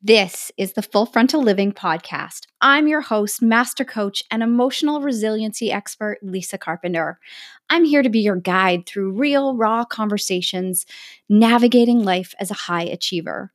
This is the Full Frontal Living Podcast. I'm your host, master coach, and emotional resiliency expert, Lisa Carpenter. I'm here to be your guide through real, raw conversations, navigating life as a high achiever.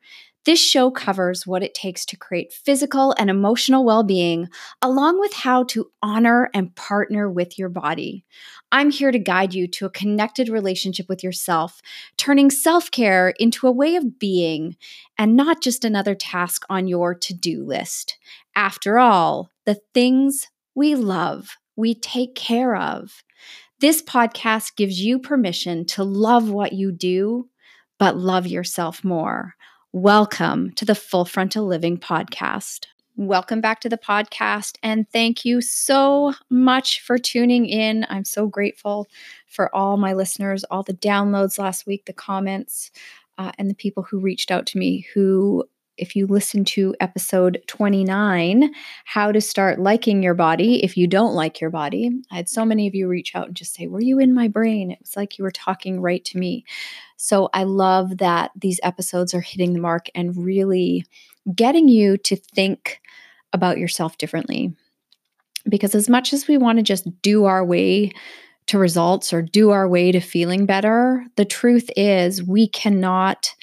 This show covers what it takes to create physical and emotional well being, along with how to honor and partner with your body. I'm here to guide you to a connected relationship with yourself, turning self care into a way of being and not just another task on your to do list. After all, the things we love, we take care of. This podcast gives you permission to love what you do, but love yourself more. Welcome to the Full Frontal Living Podcast. Welcome back to the podcast, and thank you so much for tuning in. I'm so grateful for all my listeners, all the downloads last week, the comments, uh, and the people who reached out to me who if you listen to episode 29, how to start liking your body if you don't like your body. I had so mm-hmm. many of you reach out and just say, Were you in my brain? It was like you were talking right to me. So I love that these episodes are hitting the mark and really getting you to think about yourself differently. Because as much as we want to just do our way to results or do our way to feeling better, the truth is we cannot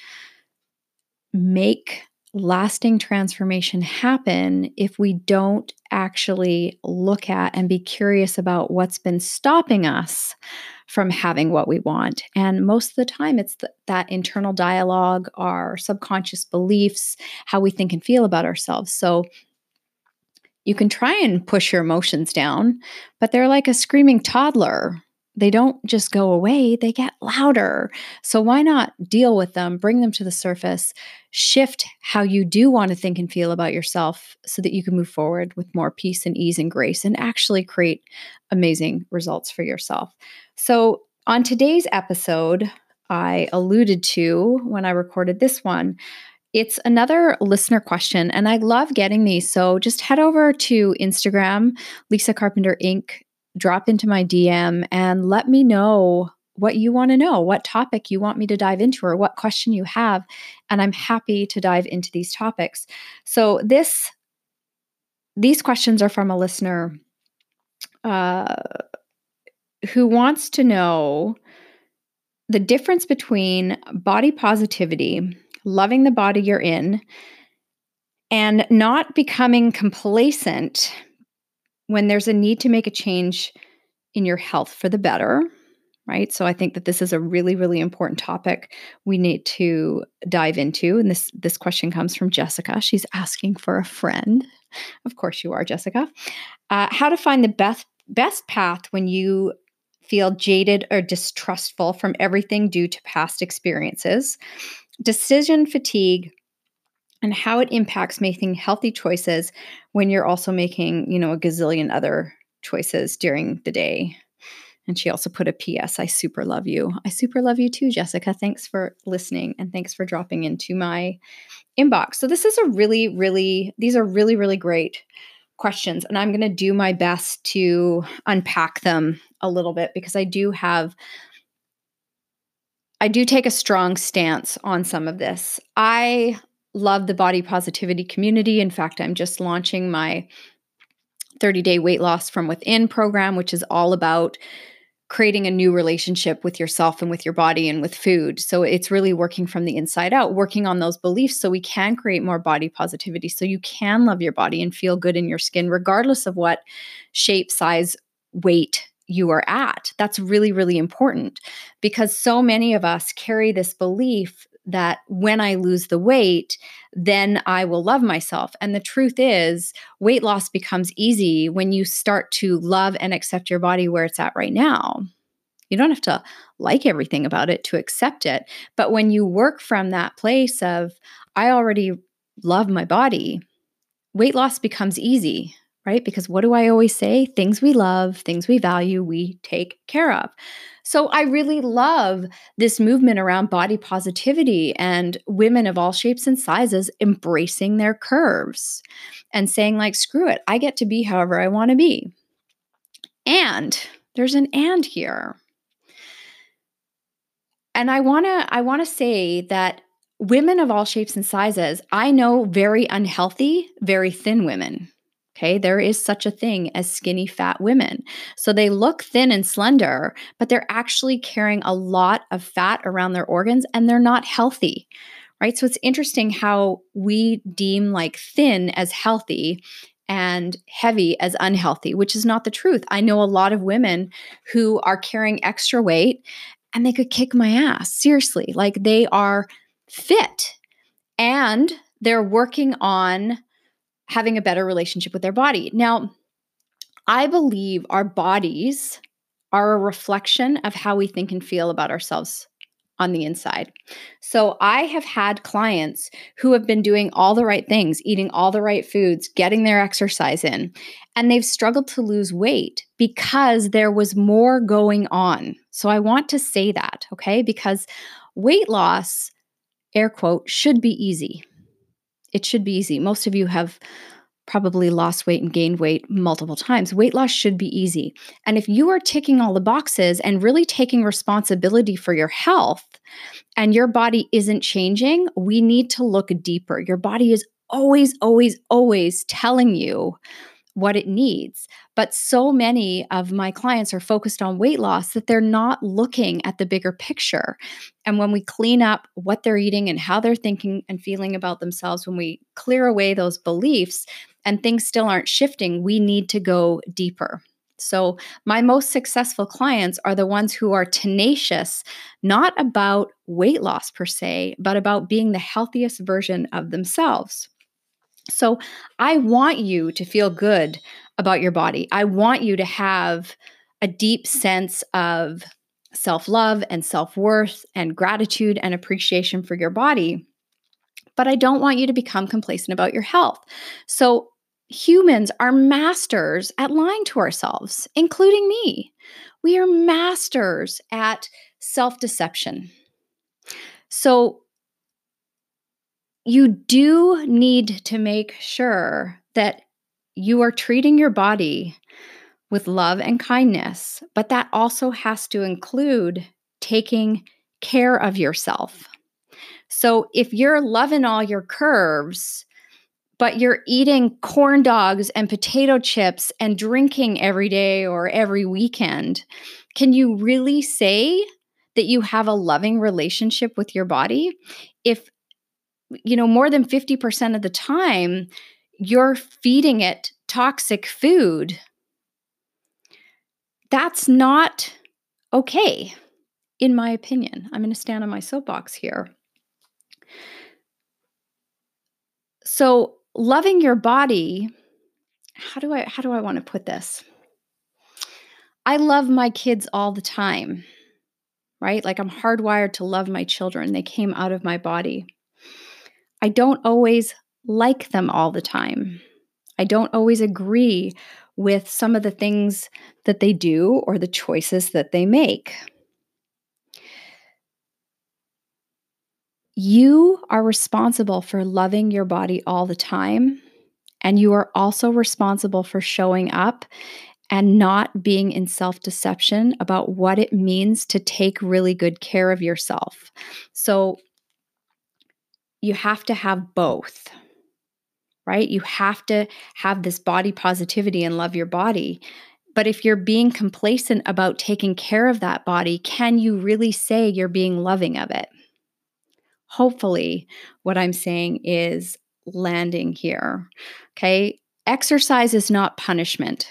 make lasting transformation happen if we don't actually look at and be curious about what's been stopping us from having what we want. And most of the time, it's the, that internal dialogue, our subconscious beliefs, how we think and feel about ourselves. So you can try and push your emotions down, but they're like a screaming toddler they don't just go away, they get louder. So, why not deal with them, bring them to the surface, shift how you do want to think and feel about yourself so that you can move forward with more peace and ease and grace and actually create amazing results for yourself. So, on today's episode, I alluded to when I recorded this one. It's another listener question, and I love getting these. So just head over to Instagram, Lisa Carpenter Inc drop into my DM and let me know what you want to know, what topic you want me to dive into, or what question you have. And I'm happy to dive into these topics. So this these questions are from a listener uh, who wants to know the difference between body positivity, loving the body you're in, and not becoming complacent when there's a need to make a change in your health for the better, right? So I think that this is a really really important topic we need to dive into and this this question comes from Jessica. She's asking for a friend. Of course you are, Jessica. Uh, how to find the best best path when you feel jaded or distrustful from everything due to past experiences, decision fatigue, and how it impacts making healthy choices when you're also making, you know, a gazillion other choices during the day. And she also put a PS, I super love you. I super love you too, Jessica. Thanks for listening and thanks for dropping into my inbox. So, this is a really, really, these are really, really great questions. And I'm going to do my best to unpack them a little bit because I do have I do take a strong stance on some of this. I love the body positivity community. In fact, I'm just launching my 30 day weight loss from within program, which is all about creating a new relationship with yourself and with your body and with food. So it's really working from the inside out, working on those beliefs so we can create more body positivity, so you can love your body and feel good in your skin, regardless of what shape, size, weight you are at. That's really, really important because so many of us carry this belief that when I lose the weight, then I will love myself. And the truth is, weight loss becomes easy when you start to love and accept your body where it's at right now. You don't have to like everything about it to accept it. But when you work from that place of, I already love my body, weight loss becomes easy right? Because what do I always say? Things we love, things we value, we take care of. So I really love this movement around body positivity and women of all shapes and sizes embracing their curves and saying, like, screw it, I get to be however I want to be. And there's an and here. And I want to I want to say that women of all shapes and sizes, I know very unhealthy, very thin women. Okay, there is such a thing as skinny fat women. So they look thin and slender, but they're actually carrying a lot of fat around their organs and they're not healthy. Right? So it's interesting how we deem like thin as healthy and heavy as unhealthy, which is not the truth. I know a lot of women who are carrying extra weight and they could kick my ass. Seriously, like they are fit and they're working on having a better relationship with their body. Now, I believe our bodies are a reflection of how we think and feel about ourselves on the inside. So I have had clients who have been doing all the right things, eating all the right foods, getting their exercise in, and they've struggled to lose weight because there was more going on. So I want to say that, okay? Because weight loss air quote, should be easy. It should be easy. Most of you have probably lost weight and gained weight multiple times. Weight loss should be easy. And if you are ticking all the boxes and really taking responsibility for your health and your body isn't changing, we need to look deeper. Your body is always, always, always telling you what it needs. But so many of my clients are focused on weight loss that they're not looking at the bigger picture. And when we clean up what they're eating and how they're thinking and feeling about themselves, when we clear away those beliefs and things still aren't shifting, we need to go deeper. So, my most successful clients are the ones who are tenacious, not about weight loss per se, but about being the healthiest version of themselves. So I want you to feel good about your body. I want you to have a deep sense of self love and self worth and gratitude and appreciation for your body. But I don't want you to become complacent about your health. So humans are masters at lying to ourselves, including me. We are masters at self deception. So you do need to make sure that you are treating your body with love and kindness, but that also has to include taking care of yourself. So if you're loving all your curves, but you're eating corn dogs and potato chips and drinking every day or every weekend, can you really say that you have a loving relationship with your body if you know, more than 50% of the time, you're feeding it toxic food. That's not okay, in my opinion. I'm going to stand on my soapbox here. So, loving your body, how do I how do I want to put this? I love my kids all the time. Right? Like I'm hardwired to love my children. They came out of my body. I don't always like them all the time. I don't always agree with some of the things that they do or the choices that they make. You are responsible for loving your body all the time. And you are also responsible for showing up and not being in self deception about what it means to take really good care of yourself. So, you have to have both, right? You have to have this body positivity and love your body. But if you're being complacent about taking care of that body, can you really say you're being loving of it? Hopefully, what I'm saying is landing here. Okay. Exercise is not punishment.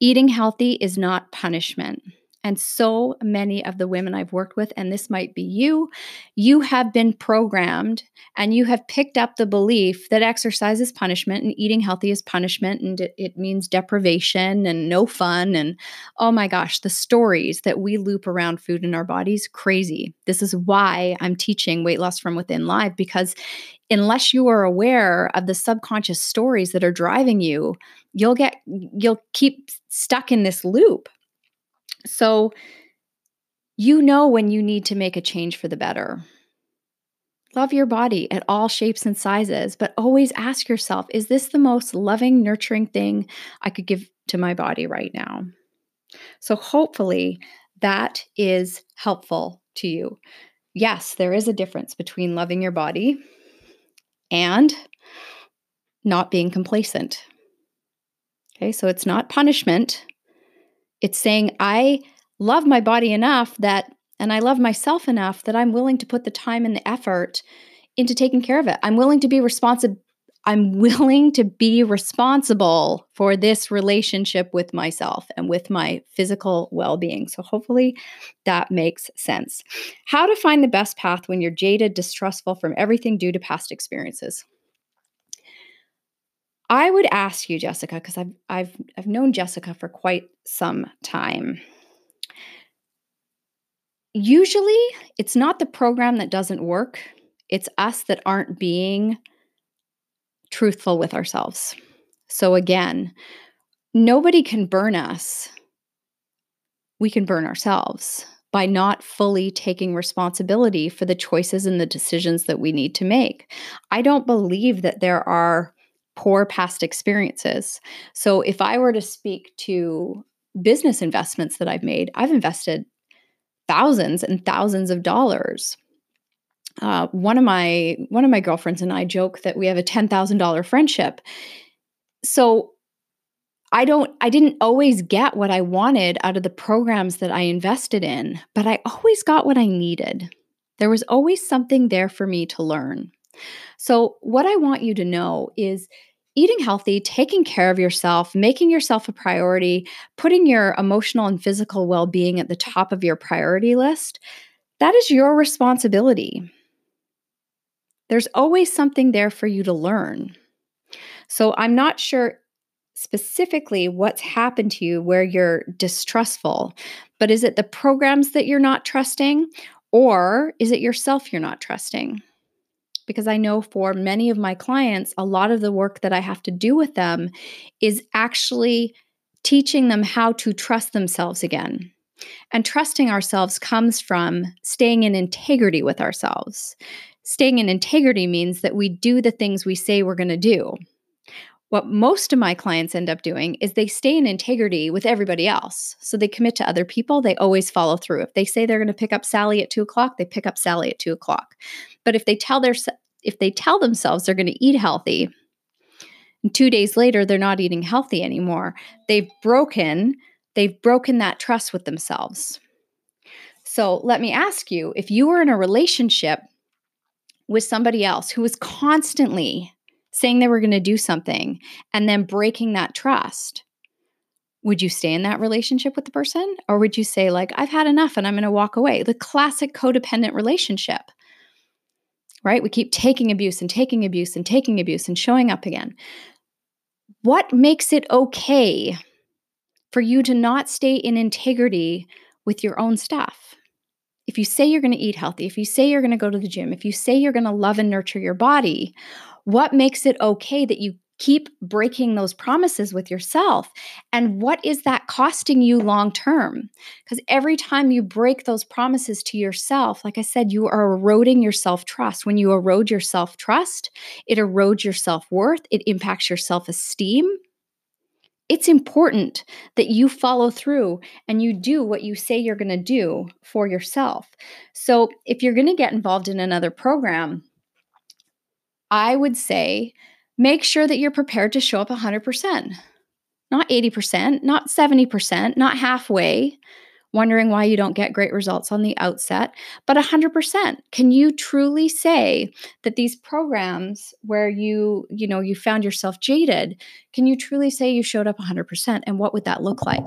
Eating healthy is not punishment. And so many of the women I've worked with, and this might be you, you have been programmed and you have picked up the belief that exercise is punishment and eating healthy is punishment and it, it, means deprivation and no fun. And oh my gosh, the stories that we loop around food in our bodies, crazy. This is why I'm teaching weight loss from within live because unless you are aware of the subconscious stories that are driving you, you'll get, you'll keep stuck in this loop so you know when you need to make a change for the better. Love your body at all shapes and sizes, but always ask yourself is this the most loving, nurturing thing I could give to my body right now? So, hopefully, that is helpful to you. yes, there is a difference between loving your body and not being complacent. Okay, so it's not punishment. It's saying, I love my body enough that, and I love myself enough that I'm willing to put the time and the effort into taking care of it. I'm willing to be responsible. I'm willing to be responsible for this relationship with myself and with my physical well being. So, hopefully, that makes sense. How to find the best path when you're jaded, distrustful from everything due to past experiences. I would ask you, Jessica, because I've I've I've known Jessica for quite some time. Usually, it's not the program that doesn't work. It's us that aren't being truthful with ourselves. So again, nobody can burn us. We can burn ourselves by not fully taking responsibility for the choices and the decisions that we need to make. I don't believe that there are poor past experiences. So if I were to speak to business investments that I've made, I've invested thousands and thousands of dollars. Uh, one of my one of my girlfriends and I joke that we have a ten thousand dollar friendship. So I don't I didn't always get what I wanted out of the programs that I invested in, but I always got what I needed. There was always something there for me to learn. So what I want you to know is eating healthy, taking care of yourself, making yourself a priority, putting your emotional and physical well being at the top of your priority list, that is your responsibility. There's always something there for you to learn. So I'm not sure specifically what's happened to you where you're distrustful, but is it the programs that you're not trusting, or is it yourself you're not trusting? Because I know for many of my clients, a lot of the work that I have to do with them is actually teaching them how to trust themselves again. And trusting ourselves comes from staying in integrity with ourselves. Staying in integrity means that we do the things we say we're going to do. What most of my clients end up doing is they stay in integrity with everybody else. So they commit to other people, they always follow through. If they say they're going to pick up Sally at two o'clock, they pick up Sally at two o'clock. But if they tell their if they tell themselves they're going to eat healthy, and two days later they're not eating healthy anymore, they've broken they've broken that trust with themselves. So let me ask you, if you were in a relationship with somebody else who was constantly saying they were going to do something and then breaking that trust, would you stay in that relationship with the person? Or would you say, like, I've had enough and I'm going to walk away? The classic codependent relationship, right? We keep taking abuse and taking abuse and taking abuse and showing up again. What makes it okay for you to not stay in integrity with your own stuff? If you say you're going to eat healthy, if you say you're going to go to the gym, if you say you're going to love and nurture your body, what makes it okay that you keep breaking those promises with yourself? And what is that costing you long term? Because every time you break those promises to yourself, like I said, you are eroding your self trust. When you erode your self trust, it erodes your self worth, it impacts your self esteem. It's important that you follow through and you do what you say you're going to do for yourself. So, if you're going to get involved in another program, I would say make sure that you're prepared to show up 100%, not 80%, not 70%, not halfway, wondering why you don't get great results on the outset, but 100%. Can you truly say that these programs where you, you know, you found yourself jaded, can you truly say you showed up 100% and what would that look like?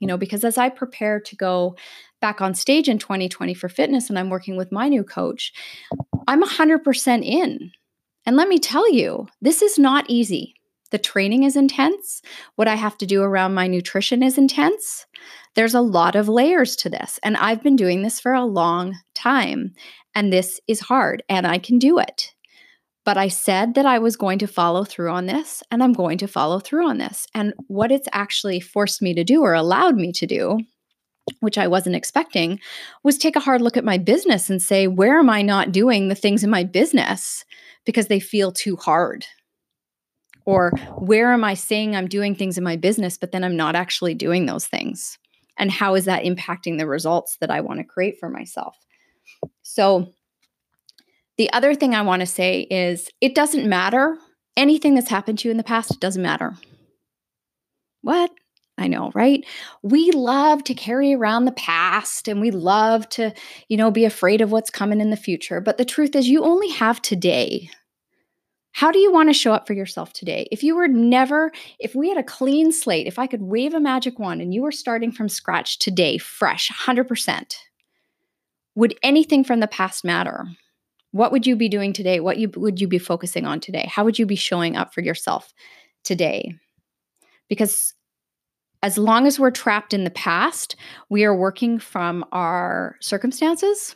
You know, because as I prepare to go back on stage in 2020 for fitness and I'm working with my new coach, I'm 100% in. And let me tell you, this is not easy. The training is intense. What I have to do around my nutrition is intense. There's a lot of layers to this. And I've been doing this for a long time. And this is hard, and I can do it. But I said that I was going to follow through on this, and I'm going to follow through on this. And what it's actually forced me to do or allowed me to do which I wasn't expecting, was take a hard look at my business and say, where am I not doing the things in my business because they feel too hard? Or where am I saying I'm doing things in my business, but then I'm not actually doing those things? And how is that impacting the results that I want to create for myself? So, the other thing I want to say is it doesn't matter. Anything that's happened to you in the past, it doesn't matter. What? I know, right? We love to carry around the past and we love to, you know, be afraid of what's coming in the future. But the truth is, you only have today. How do you want to show up for yourself today? If you were never, if we had a clean slate, if I could wave a magic wand and you were starting from scratch today, fresh, 100%, would anything from the past matter? What would you be doing today? What you, would you be focusing on today? How would you be showing up for yourself today? Because as long as we're trapped in the past, we are working from our circumstances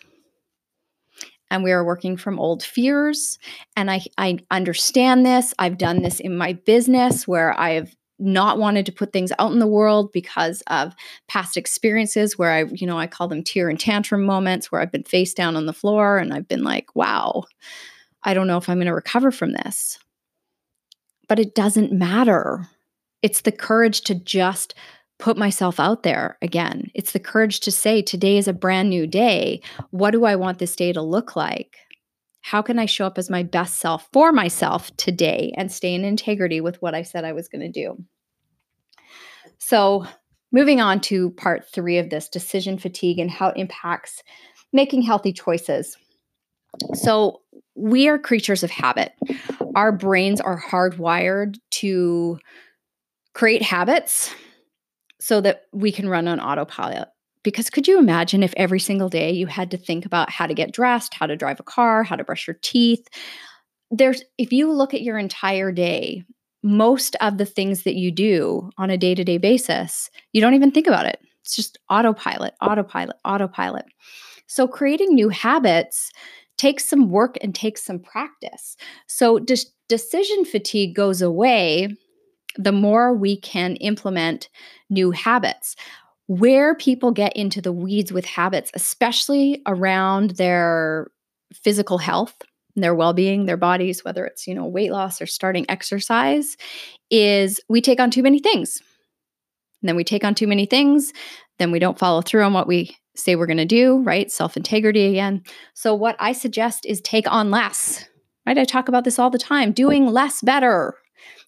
and we are working from old fears. And I, I understand this. I've done this in my business where I've not wanted to put things out in the world because of past experiences where I, you know, I call them tear and tantrum moments where I've been face down on the floor and I've been like, wow, I don't know if I'm going to recover from this. But it doesn't matter it's the courage to just put myself out there again. It's the courage to say, today is a brand new day. What do I want this day to look like? How can I show up as my best self for myself today and stay in integrity with what I said I was going to do? So, moving on to part three of this decision fatigue and how it impacts making healthy choices. So, we are creatures of habit. Our brains are hardwired to create habits so that we can run on autopilot. Because could you imagine if every single day you had to think about how to get dressed, how to drive a car, how to brush your teeth? There's if you look at your entire day, most of the things that you do on a day-to-day basis, you don't even think about it. It's just autopilot, autopilot, autopilot. So creating new habits takes some work and takes some practice. So de- decision fatigue goes away the more we can implement new habits. Where people get into the weeds with habits, especially around their physical health, their well-being, their bodies, whether it's, you know, weight loss or starting exercise, is we take on too many things. And then we take on too many things, then we don't follow through on what we say we're going to do, right? Self-integrity again. So what I suggest is take on less. Right? I talk about this all the time. Doing less better,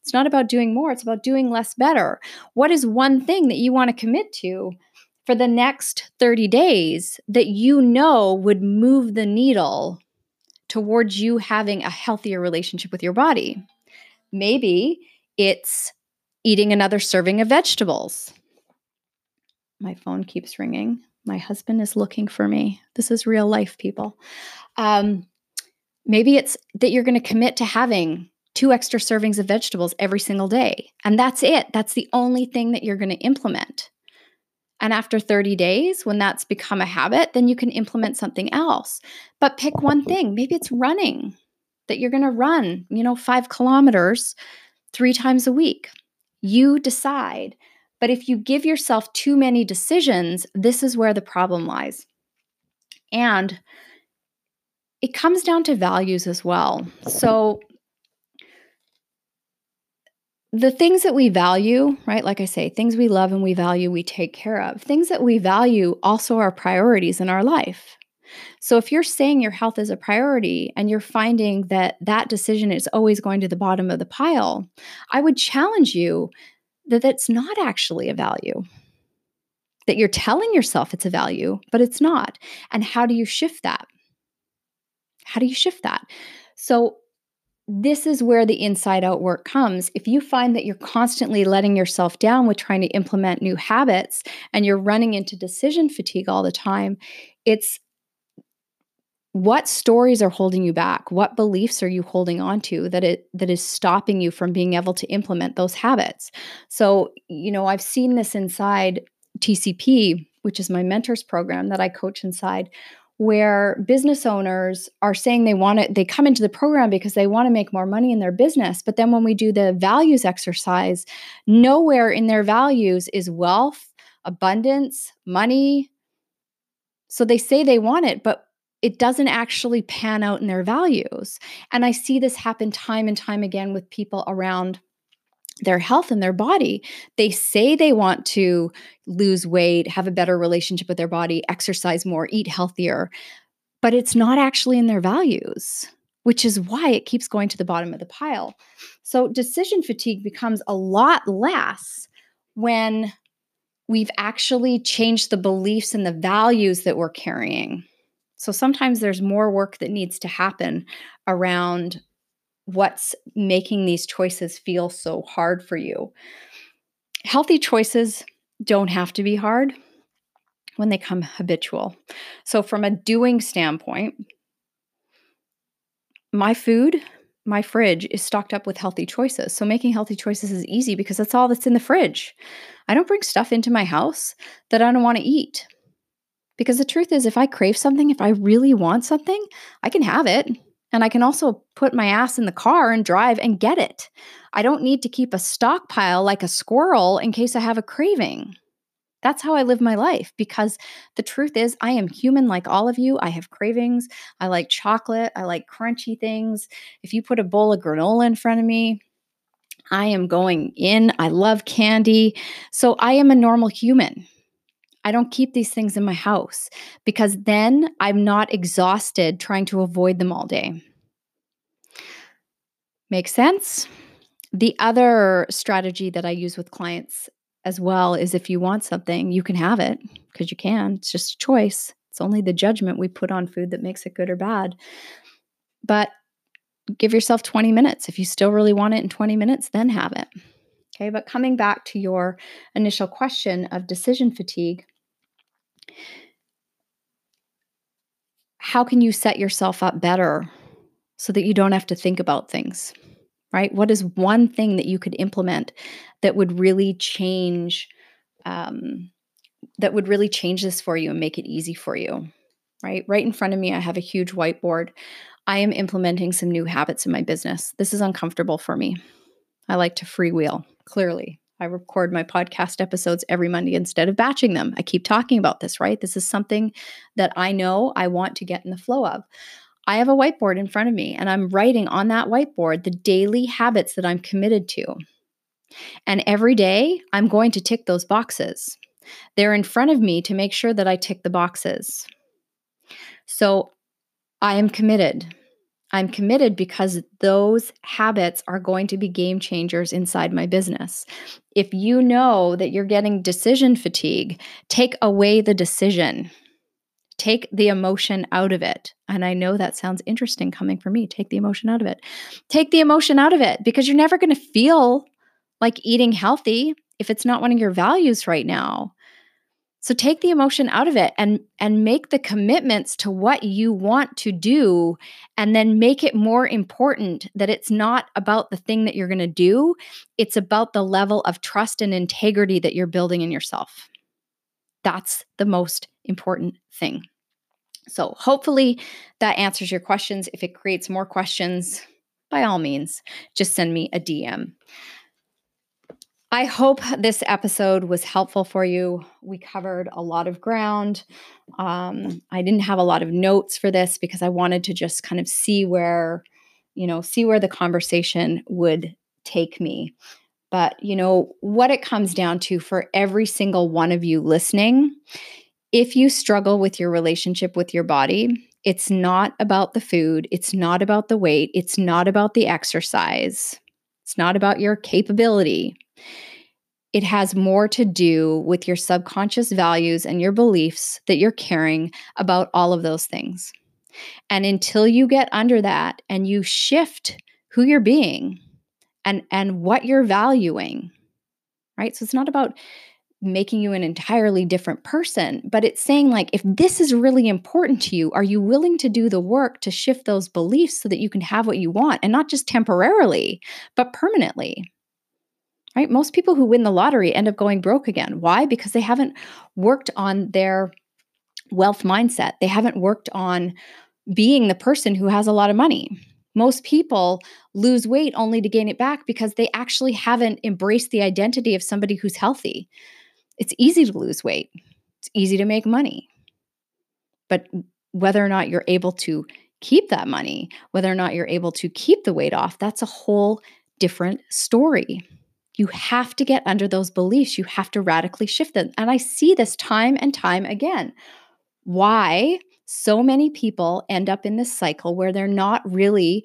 it's not about doing more, it's about doing less better. What is one thing that you want to commit to for the next 30 days that you know would move the needle towards you having a healthier relationship with your body? Maybe it's eating another serving of vegetables. My phone keeps ringing. My husband is looking for me. This is real life, people. Um, maybe it's that you're going to commit to having two extra servings of vegetables every single day. And that's it. That's the only thing that you're going to implement. And after 30 days, when that's become a habit, then you can implement something else. But pick one thing. Maybe it's running that you're going to run, you know, five kilometers three times a week. You decide. But if you give yourself too many decisions, this is where the problem lies. And it comes down to values as well. So the things that we value, right? Like I say, things we love and we value, we take care of. Things that we value also are priorities in our life. So if you're saying your health is a priority and you're finding that that decision is always going to the bottom of the pile, I would challenge you that that's not actually a value. That you're telling yourself it's a value, but it's not. And how do you shift that? How do you shift that? So this is where the inside out work comes. If you find that you're constantly letting yourself down with trying to implement new habits and you're running into decision fatigue all the time, it's what stories are holding you back? What beliefs are you holding on to that it that is stopping you from being able to implement those habits? So, you know, I've seen this inside TCP, which is my mentors program that I coach inside, where business owners are saying they want to they come into the program because they want to make more money in their business. But then when we do the values exercise nowhere in their values is wealth abundance money. So they say they want it but it doesn't actually pan out in their values. And i see this happen time and time again with people around their health and their body. They say they want to lose weight, have a better relationship with their body, exercise more, eat healthier. but it's not actually in their values, which is why it keeps going to the bottom of the pile. So decision fatigue becomes a lot less when we've actually changed the beliefs and the values that we're carrying. So sometimes there's more work that needs to happen around what's making these choices feel so hard for you. Healthy choices don't have to be hard when they come habitual. So, from a doing standpoint, my food, my fridge is stocked up with healthy choices. So, making healthy choices is easy because that's all that's in the fridge. I don't bring stuff into my house that I don't want to eat. Because the truth is, if I crave something, if I really want something, I can have it. And I can also put my ass in the car and drive and get it. I don't need to keep a stockpile like a squirrel in case I have a craving. That's how I live my life because the truth is, I am human like all of you. I have cravings. I like chocolate. I like crunchy things. If you put a bowl of granola in front of me, I am going in. I love candy. So I am a normal human. I don't keep these things in my house because then I'm not exhausted trying to avoid them all day. Makes sense? The other strategy that I use with clients as well is if you want something, you can have it because you can. It's just a choice. It's only the judgment we put on food that makes it good or bad. But give yourself 20 minutes. If you still really want it in 20 minutes, then have it. Okay, but coming back to your initial question of decision fatigue, how can you set yourself up better so that you don't have to think about things? right? What is one thing that you could implement that would really change um, that would really change this for you and make it easy for you, right? Right in front of me, I have a huge whiteboard. I am implementing some new habits in my business. This is uncomfortable for me. I like to freewheel, clearly. I record my podcast episodes every Monday instead of batching them. I keep talking about this, right? This is something that I know I want to get in the flow of. I have a whiteboard in front of me and I'm writing on that whiteboard the daily habits that I'm committed to. And every day I'm going to tick those boxes. They're in front of me to make sure that I tick the boxes. So I am committed. I'm committed because those habits are going to be game changers inside my business. If you know that you're getting decision fatigue, take away the decision. Take the emotion out of it. And I know that sounds interesting coming from me. Take the emotion out of it. Take the emotion out of it because you're never going to feel like eating healthy if it's not one of your values right now. So take the emotion out of it and and make the commitments to what you want to do and then make it more important that it's not about the thing that you're going to do, it's about the level of trust and integrity that you're building in yourself. That's the most important thing. So, hopefully, that answers your questions. If it creates more questions, by all means, just send me a DM. I hope this episode was helpful for you. We covered a lot of ground. Um, I didn't have a lot of notes for this because I wanted to just kind of see where, you know, see where the conversation would take me. But, you know, what it comes down to for every single one of you listening, if you struggle with your relationship with your body, it's not about the food, it's not about the weight, it's not about the exercise, it's not about your capability. It has more to do with your subconscious values and your beliefs that you're carrying about all of those things. And until you get under that and you shift who you're being, and and what you're valuing right so it's not about making you an entirely different person but it's saying like if this is really important to you are you willing to do the work to shift those beliefs so that you can have what you want and not just temporarily but permanently? Right? Most people who win the lottery end up going broke again. Why? Because they haven't worked on their wealth mindset. They haven't worked on being the person who has a lot of money. Most people lose weight only to gain it back because they actually haven't embraced the identity of somebody who's healthy. It's easy to lose weight, it's easy to make money. But whether or not you're able to keep that money, whether or not you're able to keep the weight off, that's a whole different story. You have to get under those beliefs. You have to radically shift them. And I see this time and time again. Why So many people end up in this cycle where they're not really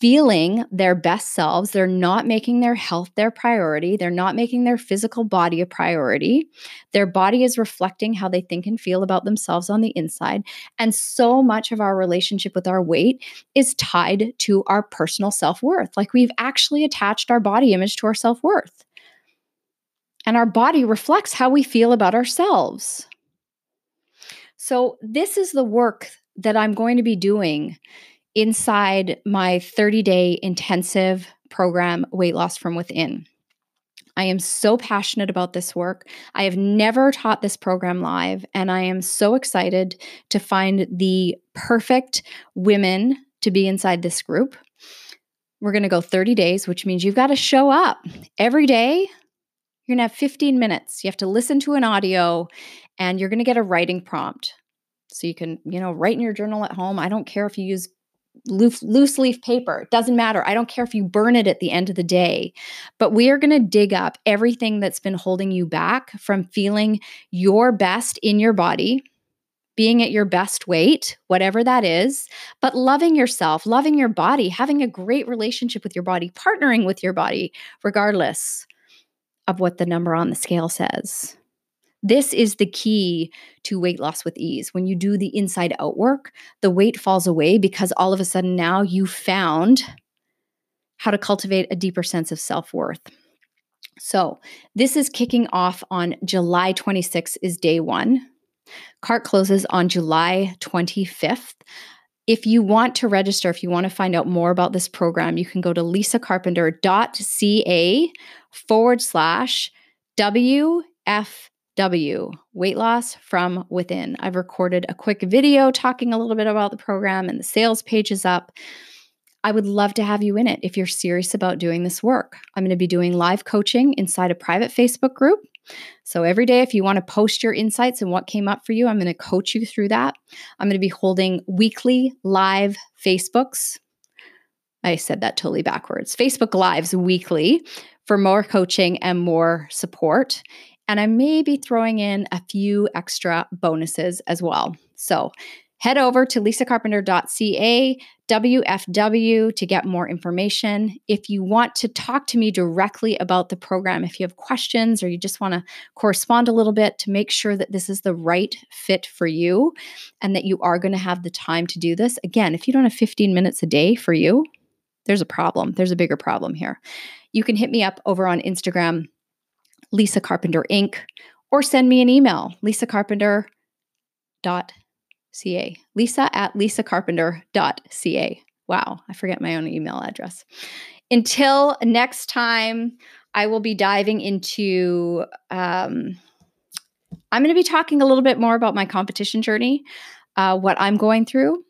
feeling their best selves. They're not making their health their priority. They're not making their physical body a priority. Their body is reflecting how they think and feel about themselves on the inside. And so much of our relationship with our weight is tied to our personal self worth. Like we've actually attached our body image to our self worth. And our body reflects how we feel about ourselves. So, this is the work that I'm going to be doing inside my 30 day intensive program, Weight Loss from Within. I am so passionate about this work. I have never taught this program live, and I am so excited to find the perfect women to be inside this group. We're going to go 30 days, which means you've got to show up every day. You're going to have 15 minutes. You have to listen to an audio, and you're going to get a writing prompt. So you can, you know, write in your journal at home. I don't care if you use loose, loose leaf paper. It doesn't matter. I don't care if you burn it at the end of the day. But we are going to dig up everything that's been holding you back from feeling your best in your body, being at your best weight, whatever that is, but loving yourself, loving your body, having a great relationship with your body, partnering with your body, regardless of what the number on the scale says. This is the key to weight loss with ease. When you do the inside out work, the weight falls away because all of a sudden now you found how to cultivate a deeper sense of self worth. So, this is kicking off on July 26th, is day one. Cart closes on July 25th. If you want to register, if you want to find out more about this program, you can go to lisacarpenter.ca forward slash WF W, weight loss from within. I've recorded a quick video talking a little bit about the program, and the sales page is up. I would love to have you in it if you're serious about doing this work. I'm going to be doing live coaching inside a private Facebook group. So every day, if you want to post your insights and what came up for you, I'm going to coach you through that. I'm going to be holding weekly live Facebooks. I said that totally backwards. Facebook Lives weekly for more coaching and more support. And I may be throwing in a few extra bonuses as well. So head over to lisacarpenter.ca WFW to get more information. If you want to talk to me directly about the program, if you have questions or you just want to correspond a little bit to make sure that this is the right fit for you and that you are going to have the time to do this, again, if you don't have 15 minutes a day for you, there's a problem. There's a bigger problem here. You can hit me up over on Instagram Lisa Carpenter Inc., or send me an email, lisacarpenter.ca. Lisa at lisacarpenter.ca. Wow, I forget my own email address. Until next time, I will be diving into, um, I'm going to be talking a little bit more about my competition journey, uh, what I'm going through,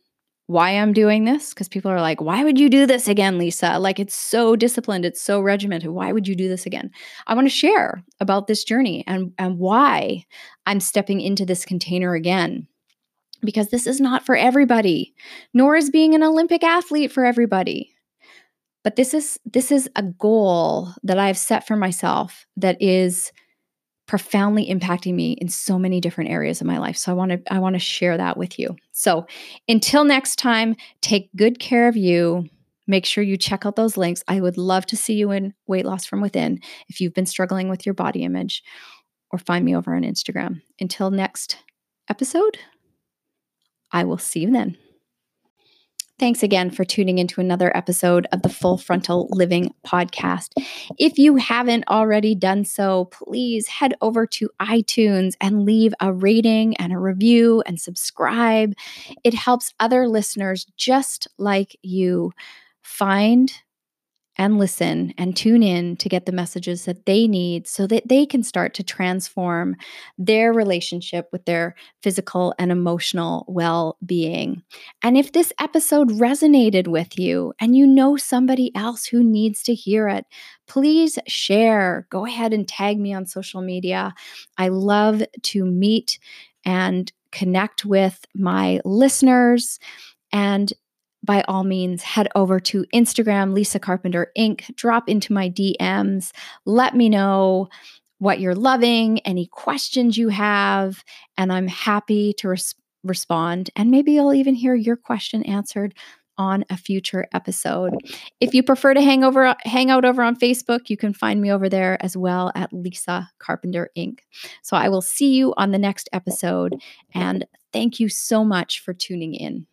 why I'm doing this because people are like, why would you do this again, Lisa? Like, it's so disciplined, it's so regimented. Why would you do this again? I want to share about this journey and, and why I'm stepping into this container again. Because this is not for everybody, nor is being an Olympic athlete for everybody. But this is this is a goal that I've set for myself that is profoundly impacting me in so many different areas of my life. So I want to I want to share that with you. So until next time, take good care of you. Make sure you check out those links. I would love to see you in weight loss from within if you've been struggling with your body image or find me over on Instagram. Until next episode, I will see you then. Thanks again for tuning into another episode of the Full Frontal Living podcast. If you haven't already done so, please head over to iTunes and leave a rating and a review and subscribe. It helps other listeners just like you find and listen and tune in to get the messages that they need so that they can start to transform their relationship with their physical and emotional well being. And if this episode resonated with you and you know somebody else who needs to hear it, please share. Go ahead and tag me on social media. I love to meet and connect with my listeners. And by all means, head over to Instagram, Lisa Carpenter Inc., drop into my DMs, let me know what you're loving, any questions you have, and I'm happy to res- respond. And maybe you'll even hear your question answered on a future episode. If you prefer to hang over hang out over on Facebook, you can find me over there as well at Lisa Carpenter Inc. So I will see you on the next episode and thank you so much for tuning in.